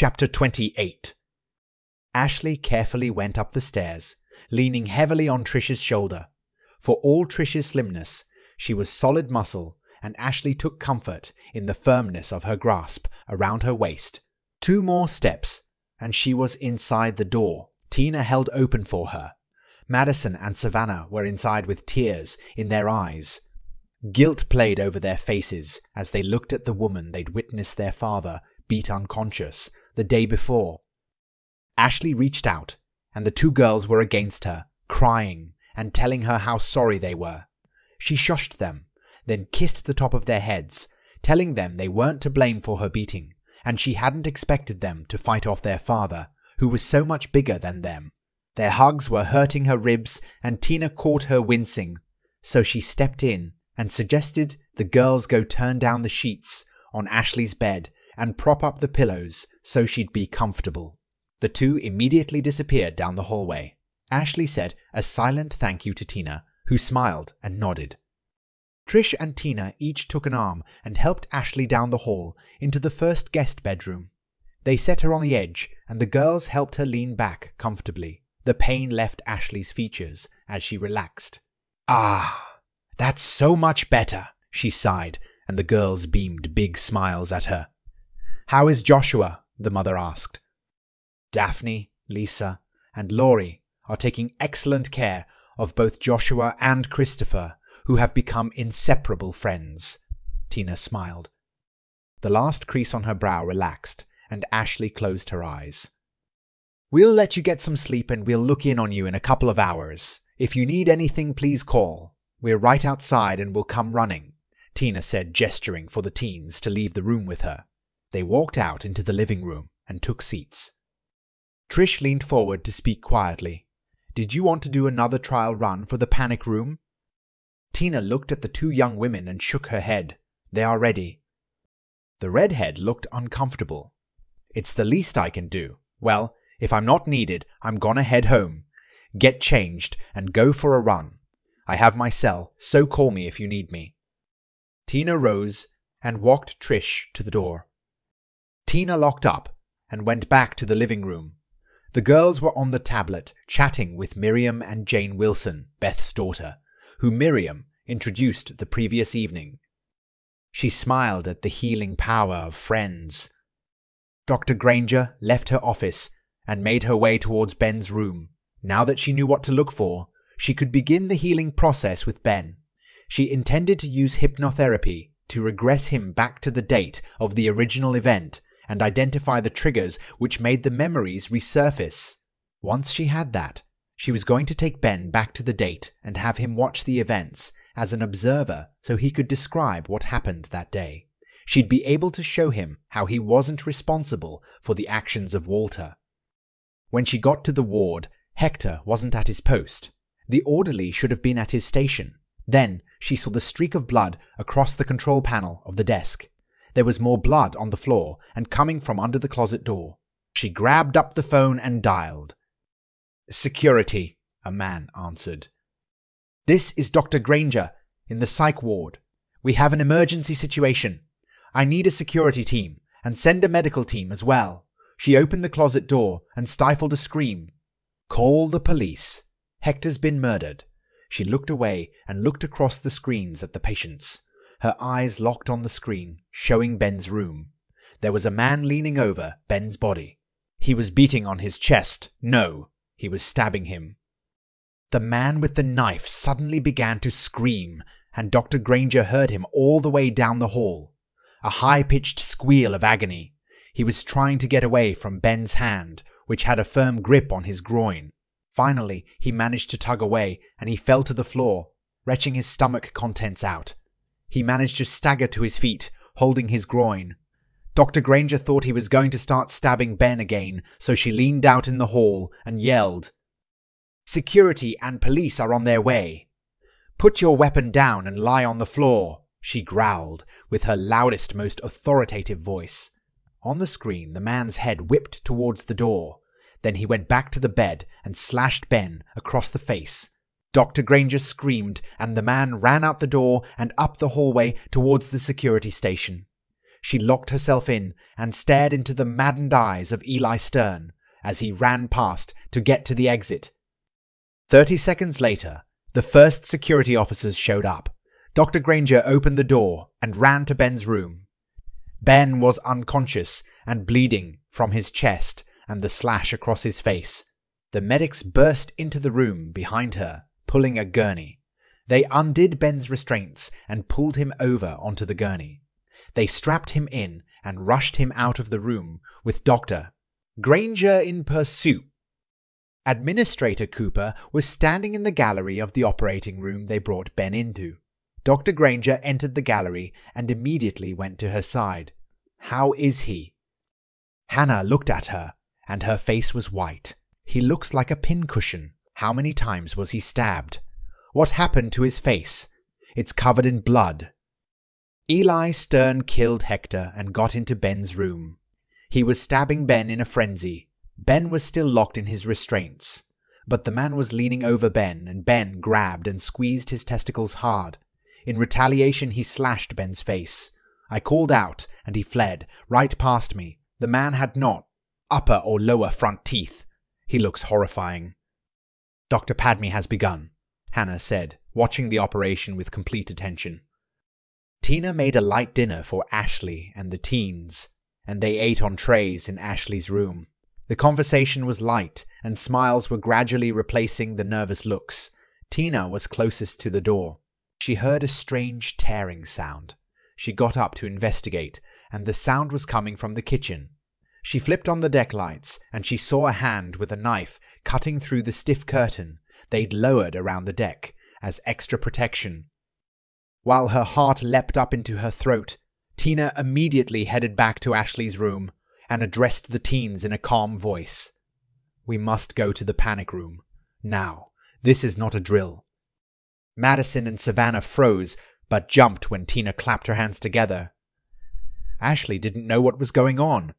Chapter 28 Ashley carefully went up the stairs, leaning heavily on Trish's shoulder. For all Trish's slimness, she was solid muscle, and Ashley took comfort in the firmness of her grasp around her waist. Two more steps, and she was inside the door Tina held open for her. Madison and Savannah were inside with tears in their eyes. Guilt played over their faces as they looked at the woman they'd witnessed their father beat unconscious the day before. Ashley reached out, and the two girls were against her, crying and telling her how sorry they were. She shushed them, then kissed the top of their heads, telling them they weren't to blame for her beating, and she hadn't expected them to fight off their father, who was so much bigger than them. Their hugs were hurting her ribs, and Tina caught her wincing, so she stepped in and suggested the girls go turn down the sheets on Ashley's bed and prop up the pillows so she'd be comfortable. The two immediately disappeared down the hallway. Ashley said a silent thank you to Tina, who smiled and nodded. Trish and Tina each took an arm and helped Ashley down the hall into the first guest bedroom. They set her on the edge, and the girls helped her lean back comfortably. The pain left Ashley's features as she relaxed. Ah, that's so much better, she sighed, and the girls beamed big smiles at her. How is Joshua? the mother asked. Daphne, Lisa, and Laurie are taking excellent care of both Joshua and Christopher, who have become inseparable friends. Tina smiled. The last crease on her brow relaxed, and Ashley closed her eyes. We'll let you get some sleep and we'll look in on you in a couple of hours. If you need anything, please call. We're right outside and we'll come running, Tina said, gesturing for the teens to leave the room with her. They walked out into the living room and took seats. Trish leaned forward to speak quietly. Did you want to do another trial run for the panic room? Tina looked at the two young women and shook her head. They are ready. The redhead looked uncomfortable. It's the least I can do. Well, if I'm not needed, I'm gonna head home, get changed, and go for a run. I have my cell, so call me if you need me. Tina rose and walked Trish to the door. Tina locked up and went back to the living room. The girls were on the tablet, chatting with Miriam and Jane Wilson, Beth's daughter, who Miriam introduced the previous evening. She smiled at the healing power of friends. Dr. Granger left her office and made her way towards Ben's room. Now that she knew what to look for, she could begin the healing process with Ben. She intended to use hypnotherapy to regress him back to the date of the original event and identify the triggers which made the memories resurface. Once she had that, she was going to take Ben back to the date and have him watch the events as an observer so he could describe what happened that day. She'd be able to show him how he wasn't responsible for the actions of Walter. When she got to the ward, Hector wasn't at his post. The orderly should have been at his station. Then she saw the streak of blood across the control panel of the desk. There was more blood on the floor and coming from under the closet door. She grabbed up the phone and dialed. Security, a man answered. This is Dr. Granger in the psych ward. We have an emergency situation. I need a security team and send a medical team as well. She opened the closet door and stifled a scream. Call the police. Hector's been murdered. She looked away and looked across the screens at the patients. Her eyes locked on the screen, showing Ben's room. There was a man leaning over Ben's body. He was beating on his chest. No, he was stabbing him. The man with the knife suddenly began to scream, and Dr. Granger heard him all the way down the hall. A high pitched squeal of agony. He was trying to get away from Ben's hand, which had a firm grip on his groin. Finally, he managed to tug away, and he fell to the floor, retching his stomach contents out. He managed to stagger to his feet, holding his groin. Dr. Granger thought he was going to start stabbing Ben again, so she leaned out in the hall and yelled, Security and police are on their way. Put your weapon down and lie on the floor, she growled, with her loudest, most authoritative voice. On the screen, the man's head whipped towards the door. Then he went back to the bed and slashed Ben across the face. Dr. Granger screamed, and the man ran out the door and up the hallway towards the security station. She locked herself in and stared into the maddened eyes of Eli Stern as he ran past to get to the exit. Thirty seconds later, the first security officers showed up. Dr. Granger opened the door and ran to Ben's room. Ben was unconscious and bleeding from his chest and the slash across his face. The medics burst into the room behind her, pulling a gurney. They undid Ben's restraints and pulled him over onto the gurney. They strapped him in and rushed him out of the room with Dr. Granger in pursuit. Administrator Cooper was standing in the gallery of the operating room they brought Ben into. Dr. Granger entered the gallery and immediately went to her side. How is he? Hannah looked at her, and her face was white. He looks like a pincushion. How many times was he stabbed? What happened to his face? It's covered in blood. Eli Stern killed Hector and got into Ben's room. He was stabbing Ben in a frenzy. Ben was still locked in his restraints. But the man was leaning over Ben, and Ben grabbed and squeezed his testicles hard. In retaliation, he slashed Ben's face. I called out, and he fled, right past me. The man had not upper or lower front teeth. He looks horrifying. Dr. Padme has begun, Hannah said, watching the operation with complete attention. Tina made a light dinner for Ashley and the teens, and they ate on trays in Ashley's room. The conversation was light, and smiles were gradually replacing the nervous looks. Tina was closest to the door. She heard a strange tearing sound. She got up to investigate, and the sound was coming from the kitchen. She flipped on the deck lights, and she saw a hand with a knife cutting through the stiff curtain they'd lowered around the deck as extra protection. While her heart leapt up into her throat, Tina immediately headed back to Ashley's room and addressed the teens in a calm voice. We must go to the panic room. Now. This is not a drill. Madison and Savannah froze, but jumped when Tina clapped her hands together. Ashley didn't know what was going on.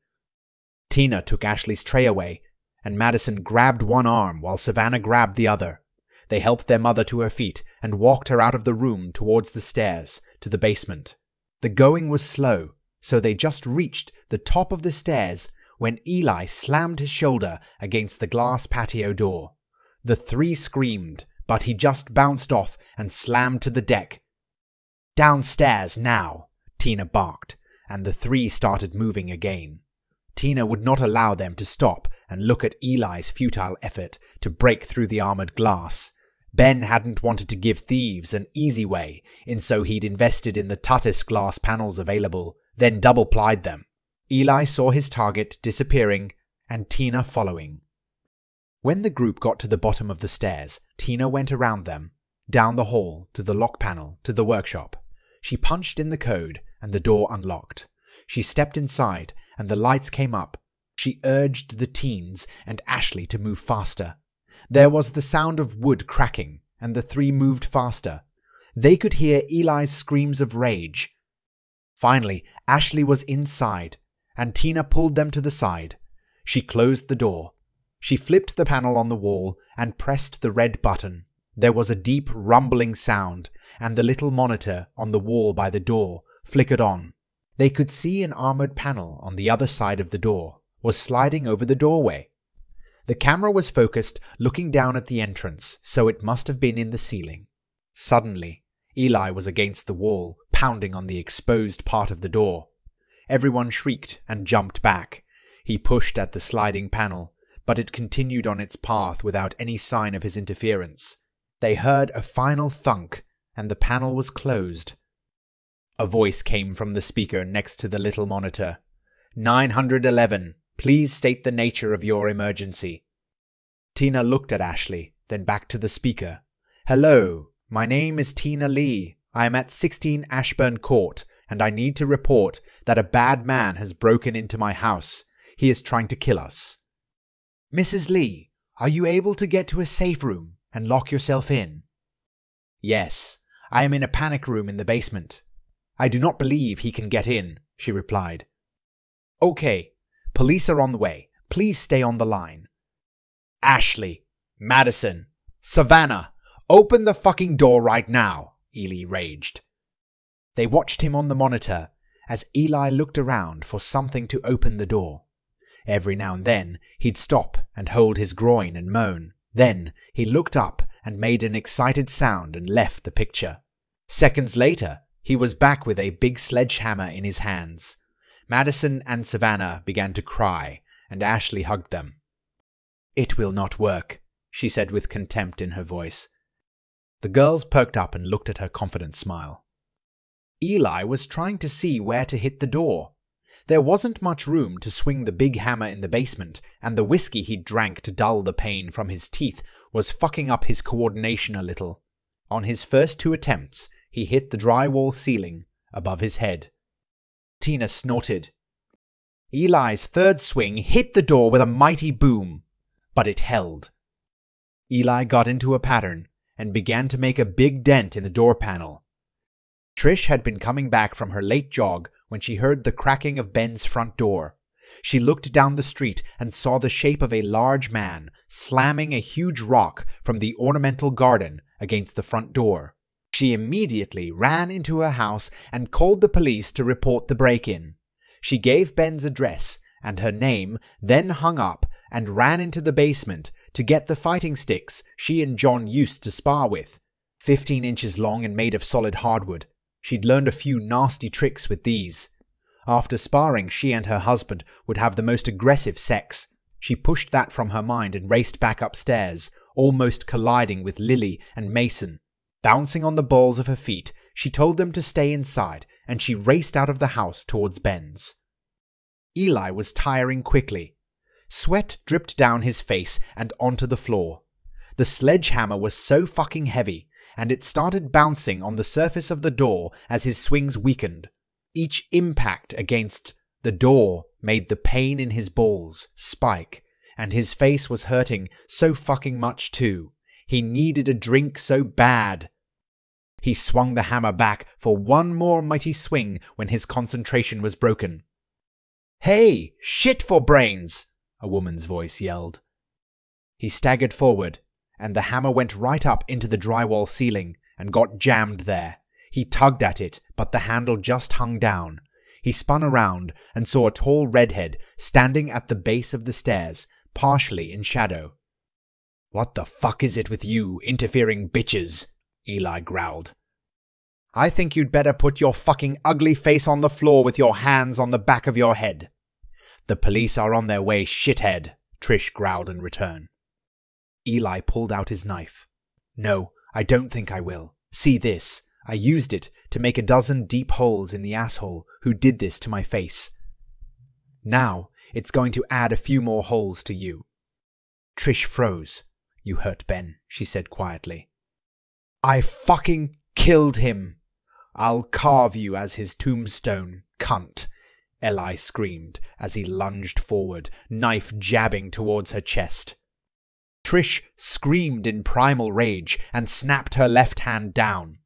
Tina took Ashley's tray away, and Madison grabbed one arm while Savannah grabbed the other. They helped their mother to her feet and walked her out of the room towards the stairs to the basement. The going was slow, so they just reached the top of the stairs when Eli slammed his shoulder against the glass patio door. The three screamed, but he just bounced off and slammed to the deck. Downstairs now, Tina barked, and the three started moving again. Tina would not allow them to stop and look at Eli's futile effort to break through the armored glass. Ben hadn't wanted to give thieves an easy way, and so he'd invested in the toughest glass panels available, then double plied them. Eli saw his target disappearing and Tina following. When the group got to the bottom of the stairs, Tina went around them, down the hall to the lock panel to the workshop. She punched in the code and the door unlocked. She stepped inside and the lights came up. She urged the teens and Ashley to move faster. There was the sound of wood cracking, and the three moved faster. They could hear Eli's screams of rage. Finally, Ashley was inside, and Tina pulled them to the side. She closed the door she flipped the panel on the wall and pressed the red button. There was a deep rumbling sound, and the little monitor on the wall by the door flickered on. They could see an armored panel on the other side of the door was sliding over the doorway. The camera was focused looking down at the entrance, so it must have been in the ceiling. Suddenly, Eli was against the wall, pounding on the exposed part of the door. Everyone shrieked and jumped back. He pushed at the sliding panel, but it continued on its path without any sign of his interference. They heard a final thunk, and the panel was closed. A voice came from the speaker next to the little monitor. 911, please state the nature of your emergency. Tina looked at Ashley, then back to the speaker. Hello, my name is Tina Lee. I am at 16 Ashburn Court, and I need to report that a bad man has broken into my house. He is trying to kill us. Mrs. Lee, are you able to get to a safe room and lock yourself in? Yes, I am in a panic room in the basement. I do not believe he can get in, she replied. Okay, police are on the way. Please stay on the line. Ashley, Madison, Savannah, open the fucking door right now, Eli raged. They watched him on the monitor, as Eli looked around for something to open the door. Every now and then, he'd stop and hold his groin and moan. Then, he looked up and made an excited sound and left the picture. Seconds later, he was back with a big sledgehammer in his hands. Madison and Savannah began to cry, and Ashley hugged them. It will not work, she said with contempt in her voice. The girls perked up and looked at her confident smile. Eli was trying to see where to hit the door. There wasn't much room to swing the big hammer in the basement, and the whiskey he drank to dull the pain from his teeth was fucking up his coordination a little. On his first two attempts, he hit the drywall ceiling above his head. Tina snorted. Eli's third swing hit the door with a mighty boom, but it held. Eli got into a pattern and began to make a big dent in the door panel. Trish had been coming back from her late jog when she heard the cracking of Ben's front door. She looked down the street and saw the shape of a large man slamming a huge rock from the ornamental garden against the front door. She immediately ran into her house and called the police to report the break in. She gave Ben's address and her name, then hung up and ran into the basement to get the fighting sticks she and John used to spar with. Fifteen inches long and made of solid hardwood. She'd learned a few nasty tricks with these. After sparring, she and her husband would have the most aggressive sex. She pushed that from her mind and raced back upstairs, almost colliding with Lily and Mason. Bouncing on the balls of her feet, she told them to stay inside and she raced out of the house towards Ben's. Eli was tiring quickly. Sweat dripped down his face and onto the floor. The sledgehammer was so fucking heavy, and it started bouncing on the surface of the door as his swings weakened. Each impact against the door made the pain in his balls spike, and his face was hurting so fucking much too. He needed a drink so bad. He swung the hammer back for one more mighty swing when his concentration was broken. Hey, shit for brains! a woman's voice yelled. He staggered forward, and the hammer went right up into the drywall ceiling and got jammed there. He tugged at it, but the handle just hung down. He spun around and saw a tall redhead standing at the base of the stairs, partially in shadow. What the fuck is it with you, interfering bitches? Eli growled. I think you'd better put your fucking ugly face on the floor with your hands on the back of your head. The police are on their way, shithead, Trish growled in return. Eli pulled out his knife. No, I don't think I will. See this. I used it to make a dozen deep holes in the asshole who did this to my face. Now, it's going to add a few more holes to you. Trish froze. You hurt Ben, she said quietly. I fucking killed him. I'll carve you as his tombstone, cunt. Eli screamed as he lunged forward, knife jabbing towards her chest. Trish screamed in primal rage and snapped her left hand down.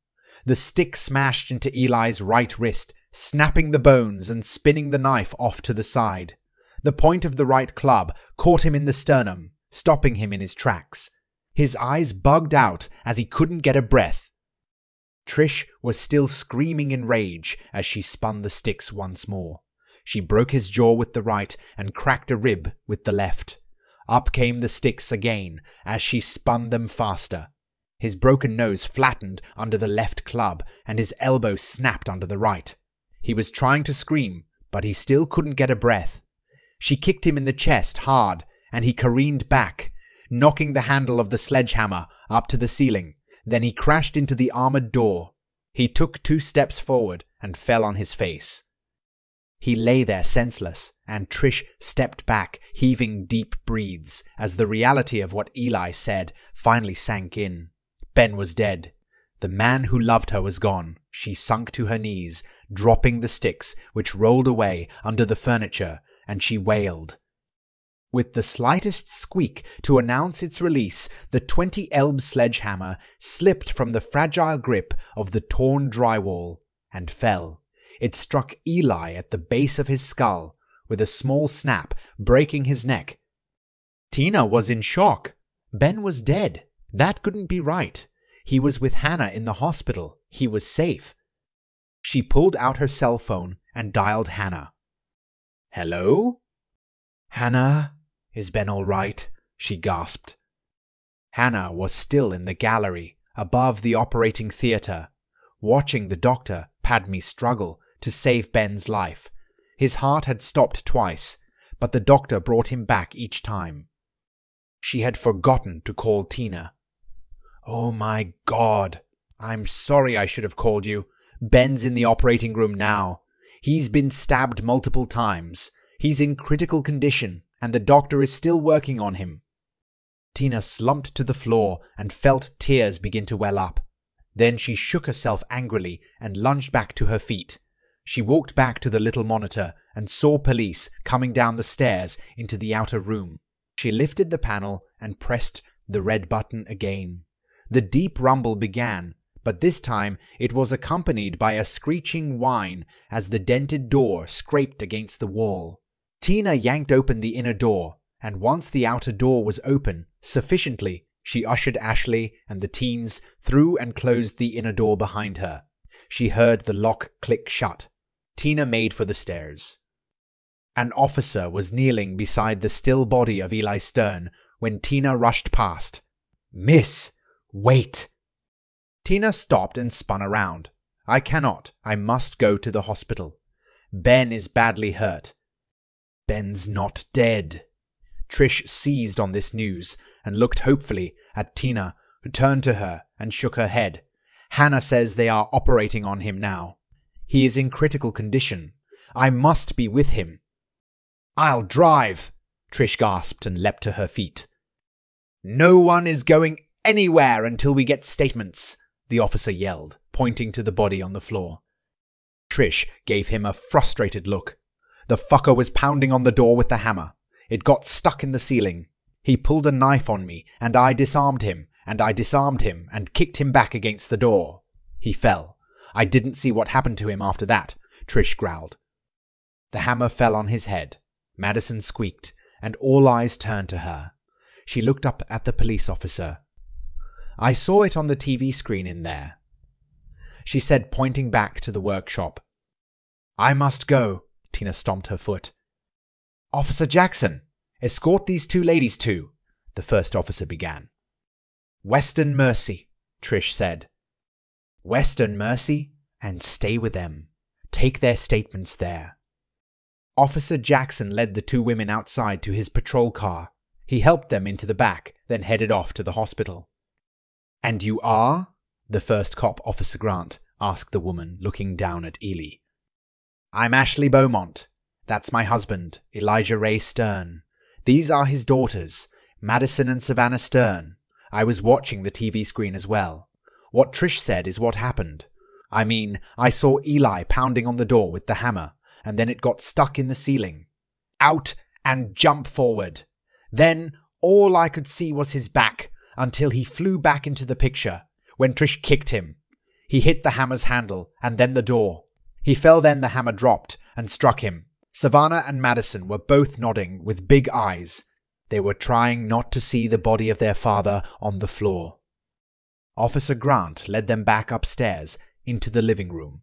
The stick smashed into Eli's right wrist, snapping the bones and spinning the knife off to the side. The point of the right club caught him in the sternum, stopping him in his tracks. His eyes bugged out as he couldn't get a breath. Trish was still screaming in rage as she spun the sticks once more. She broke his jaw with the right and cracked a rib with the left. Up came the sticks again as she spun them faster. His broken nose flattened under the left club and his elbow snapped under the right. He was trying to scream, but he still couldn't get a breath. She kicked him in the chest hard and he careened back, knocking the handle of the sledgehammer up to the ceiling. Then he crashed into the armored door. He took two steps forward and fell on his face. He lay there senseless, and Trish stepped back, heaving deep breaths, as the reality of what Eli said finally sank in. Ben was dead. The man who loved her was gone. She sunk to her knees, dropping the sticks, which rolled away under the furniture, and she wailed. With the slightest squeak to announce its release, the 20 Elb sledgehammer slipped from the fragile grip of the torn drywall and fell. It struck Eli at the base of his skull with a small snap, breaking his neck. Tina was in shock. Ben was dead. That couldn't be right. He was with Hannah in the hospital. He was safe. She pulled out her cell phone and dialed Hannah. Hello? Hannah? Is Ben all right? she gasped. Hannah was still in the gallery, above the operating theatre, watching the doctor, Padme, struggle to save Ben's life. His heart had stopped twice, but the doctor brought him back each time. She had forgotten to call Tina. Oh my God! I'm sorry I should have called you. Ben's in the operating room now. He's been stabbed multiple times. He's in critical condition, and the doctor is still working on him. Tina slumped to the floor and felt tears begin to well up. Then she shook herself angrily and lunged back to her feet. She walked back to the little monitor and saw police coming down the stairs into the outer room. She lifted the panel and pressed the red button again. The deep rumble began, but this time it was accompanied by a screeching whine as the dented door scraped against the wall. Tina yanked open the inner door, and once the outer door was open sufficiently, she ushered Ashley and the teens through and closed the inner door behind her. She heard the lock click shut. Tina made for the stairs. An officer was kneeling beside the still body of Eli Stern when Tina rushed past. Miss, wait! Tina stopped and spun around. I cannot. I must go to the hospital. Ben is badly hurt. Ben's not dead. Trish seized on this news and looked hopefully at Tina, who turned to her and shook her head. Hannah says they are operating on him now. He is in critical condition. I must be with him. I'll drive, Trish gasped and leapt to her feet. No one is going anywhere until we get statements, the officer yelled, pointing to the body on the floor. Trish gave him a frustrated look. The fucker was pounding on the door with the hammer. It got stuck in the ceiling. He pulled a knife on me, and I disarmed him, and I disarmed him, and kicked him back against the door. He fell. I didn't see what happened to him after that, Trish growled. The hammer fell on his head. Madison squeaked, and all eyes turned to her. She looked up at the police officer. I saw it on the TV screen in there. She said, pointing back to the workshop. I must go, Tina stomped her foot. Officer Jackson, escort these two ladies to, the first officer began. Western Mercy, Trish said. Western Mercy, and stay with them. Take their statements there. Officer Jackson led the two women outside to his patrol car. He helped them into the back, then headed off to the hospital. And you are? The first cop, Officer Grant, asked the woman, looking down at Eli. I'm Ashley Beaumont. That's my husband, Elijah Ray Stern. These are his daughters, Madison and Savannah Stern. I was watching the TV screen as well. What Trish said is what happened. I mean, I saw Eli pounding on the door with the hammer, and then it got stuck in the ceiling. Out and jump forward. Then all I could see was his back until he flew back into the picture when Trish kicked him. He hit the hammer's handle and then the door. He fell then the hammer dropped and struck him. Savannah and Madison were both nodding with big eyes. They were trying not to see the body of their father on the floor. Officer Grant led them back upstairs into the living room.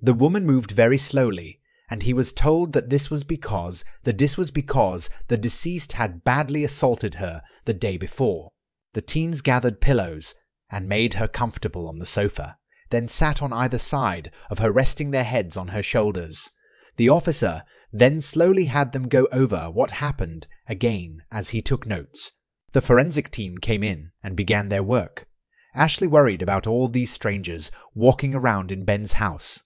The woman moved very slowly and he was told that this was because that this was because the deceased had badly assaulted her the day before. The teens gathered pillows and made her comfortable on the sofa, then sat on either side of her resting their heads on her shoulders. The officer then slowly had them go over what happened again as he took notes. The forensic team came in and began their work. Ashley worried about all these strangers walking around in Ben's house.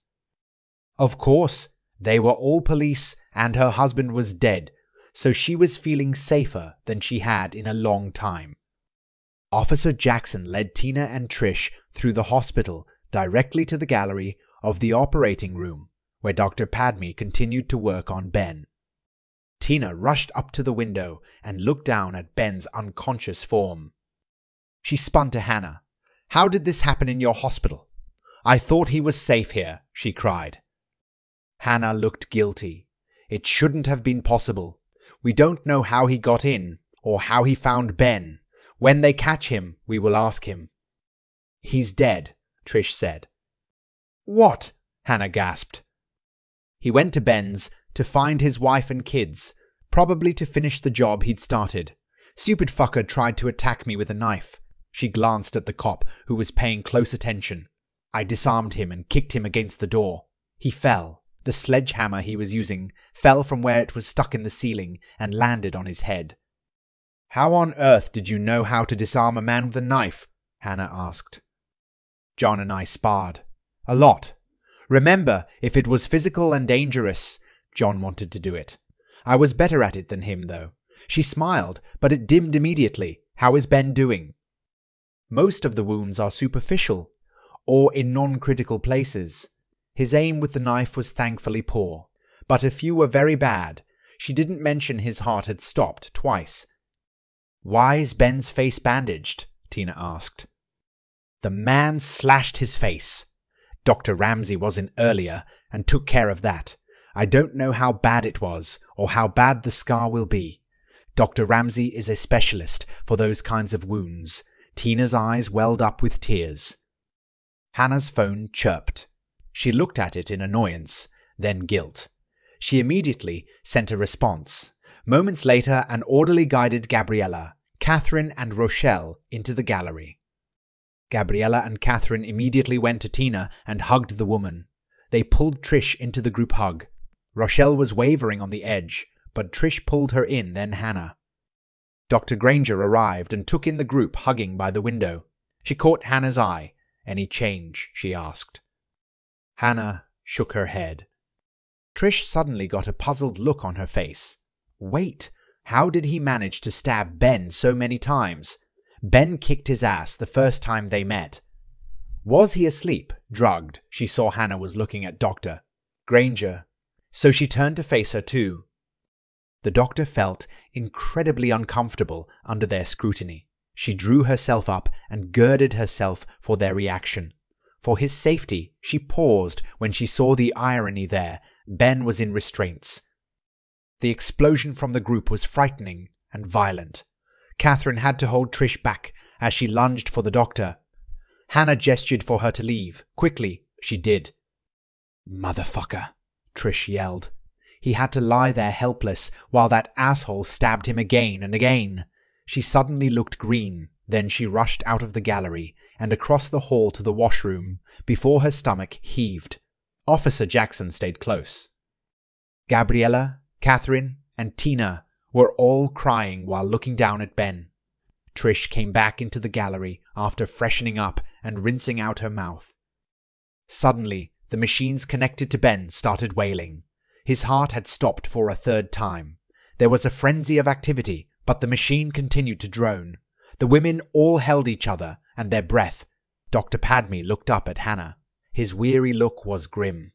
Of course, they were all police, and her husband was dead, so she was feeling safer than she had in a long time. Officer Jackson led Tina and Trish through the hospital directly to the gallery of the operating room, where Dr. Padme continued to work on Ben. Tina rushed up to the window and looked down at Ben's unconscious form. She spun to Hannah. How did this happen in your hospital? I thought he was safe here, she cried. Hannah looked guilty. It shouldn't have been possible. We don't know how he got in, or how he found Ben. When they catch him, we will ask him. He's dead, Trish said. What? Hannah gasped. He went to Ben's to find his wife and kids, probably to finish the job he'd started. Stupid fucker tried to attack me with a knife. She glanced at the cop, who was paying close attention. I disarmed him and kicked him against the door. He fell. The sledgehammer he was using fell from where it was stuck in the ceiling and landed on his head. How on earth did you know how to disarm a man with a knife? Hannah asked. John and I sparred. A lot. Remember, if it was physical and dangerous, John wanted to do it. I was better at it than him, though. She smiled, but it dimmed immediately. How is Ben doing? Most of the wounds are superficial, or in non critical places. His aim with the knife was thankfully poor, but a few were very bad. She didn't mention his heart had stopped twice. Why is Ben's face bandaged? Tina asked. The man slashed his face. Dr. Ramsey was in earlier and took care of that. I don't know how bad it was or how bad the scar will be. Dr. Ramsey is a specialist for those kinds of wounds. Tina's eyes welled up with tears. Hannah's phone chirped. She looked at it in annoyance, then guilt. She immediately sent a response. Moments later, an orderly guided Gabriella, Catherine, and Rochelle into the gallery. Gabriella and Catherine immediately went to Tina and hugged the woman. They pulled Trish into the group hug. Rochelle was wavering on the edge, but Trish pulled her in, then Hannah. Dr. Granger arrived and took in the group hugging by the window. She caught Hannah's eye. Any change? she asked. Hannah shook her head. Trish suddenly got a puzzled look on her face. Wait, how did he manage to stab Ben so many times? Ben kicked his ass the first time they met. Was he asleep, drugged? She saw Hannah was looking at Doctor Granger, so she turned to face her too. The doctor felt incredibly uncomfortable under their scrutiny. She drew herself up and girded herself for their reaction. For his safety, she paused when she saw the irony there. Ben was in restraints. The explosion from the group was frightening and violent. Catherine had to hold Trish back as she lunged for the doctor. Hannah gestured for her to leave. Quickly, she did. Motherfucker, Trish yelled. He had to lie there helpless while that asshole stabbed him again and again. She suddenly looked green. Then she rushed out of the gallery and across the hall to the washroom before her stomach heaved. Officer Jackson stayed close. Gabriella, Catherine, and Tina were all crying while looking down at Ben. Trish came back into the gallery after freshening up and rinsing out her mouth. Suddenly, the machines connected to Ben started wailing. His heart had stopped for a third time. There was a frenzy of activity, but the machine continued to drone. The women all held each other and their breath. Dr. Padme looked up at Hannah. His weary look was grim.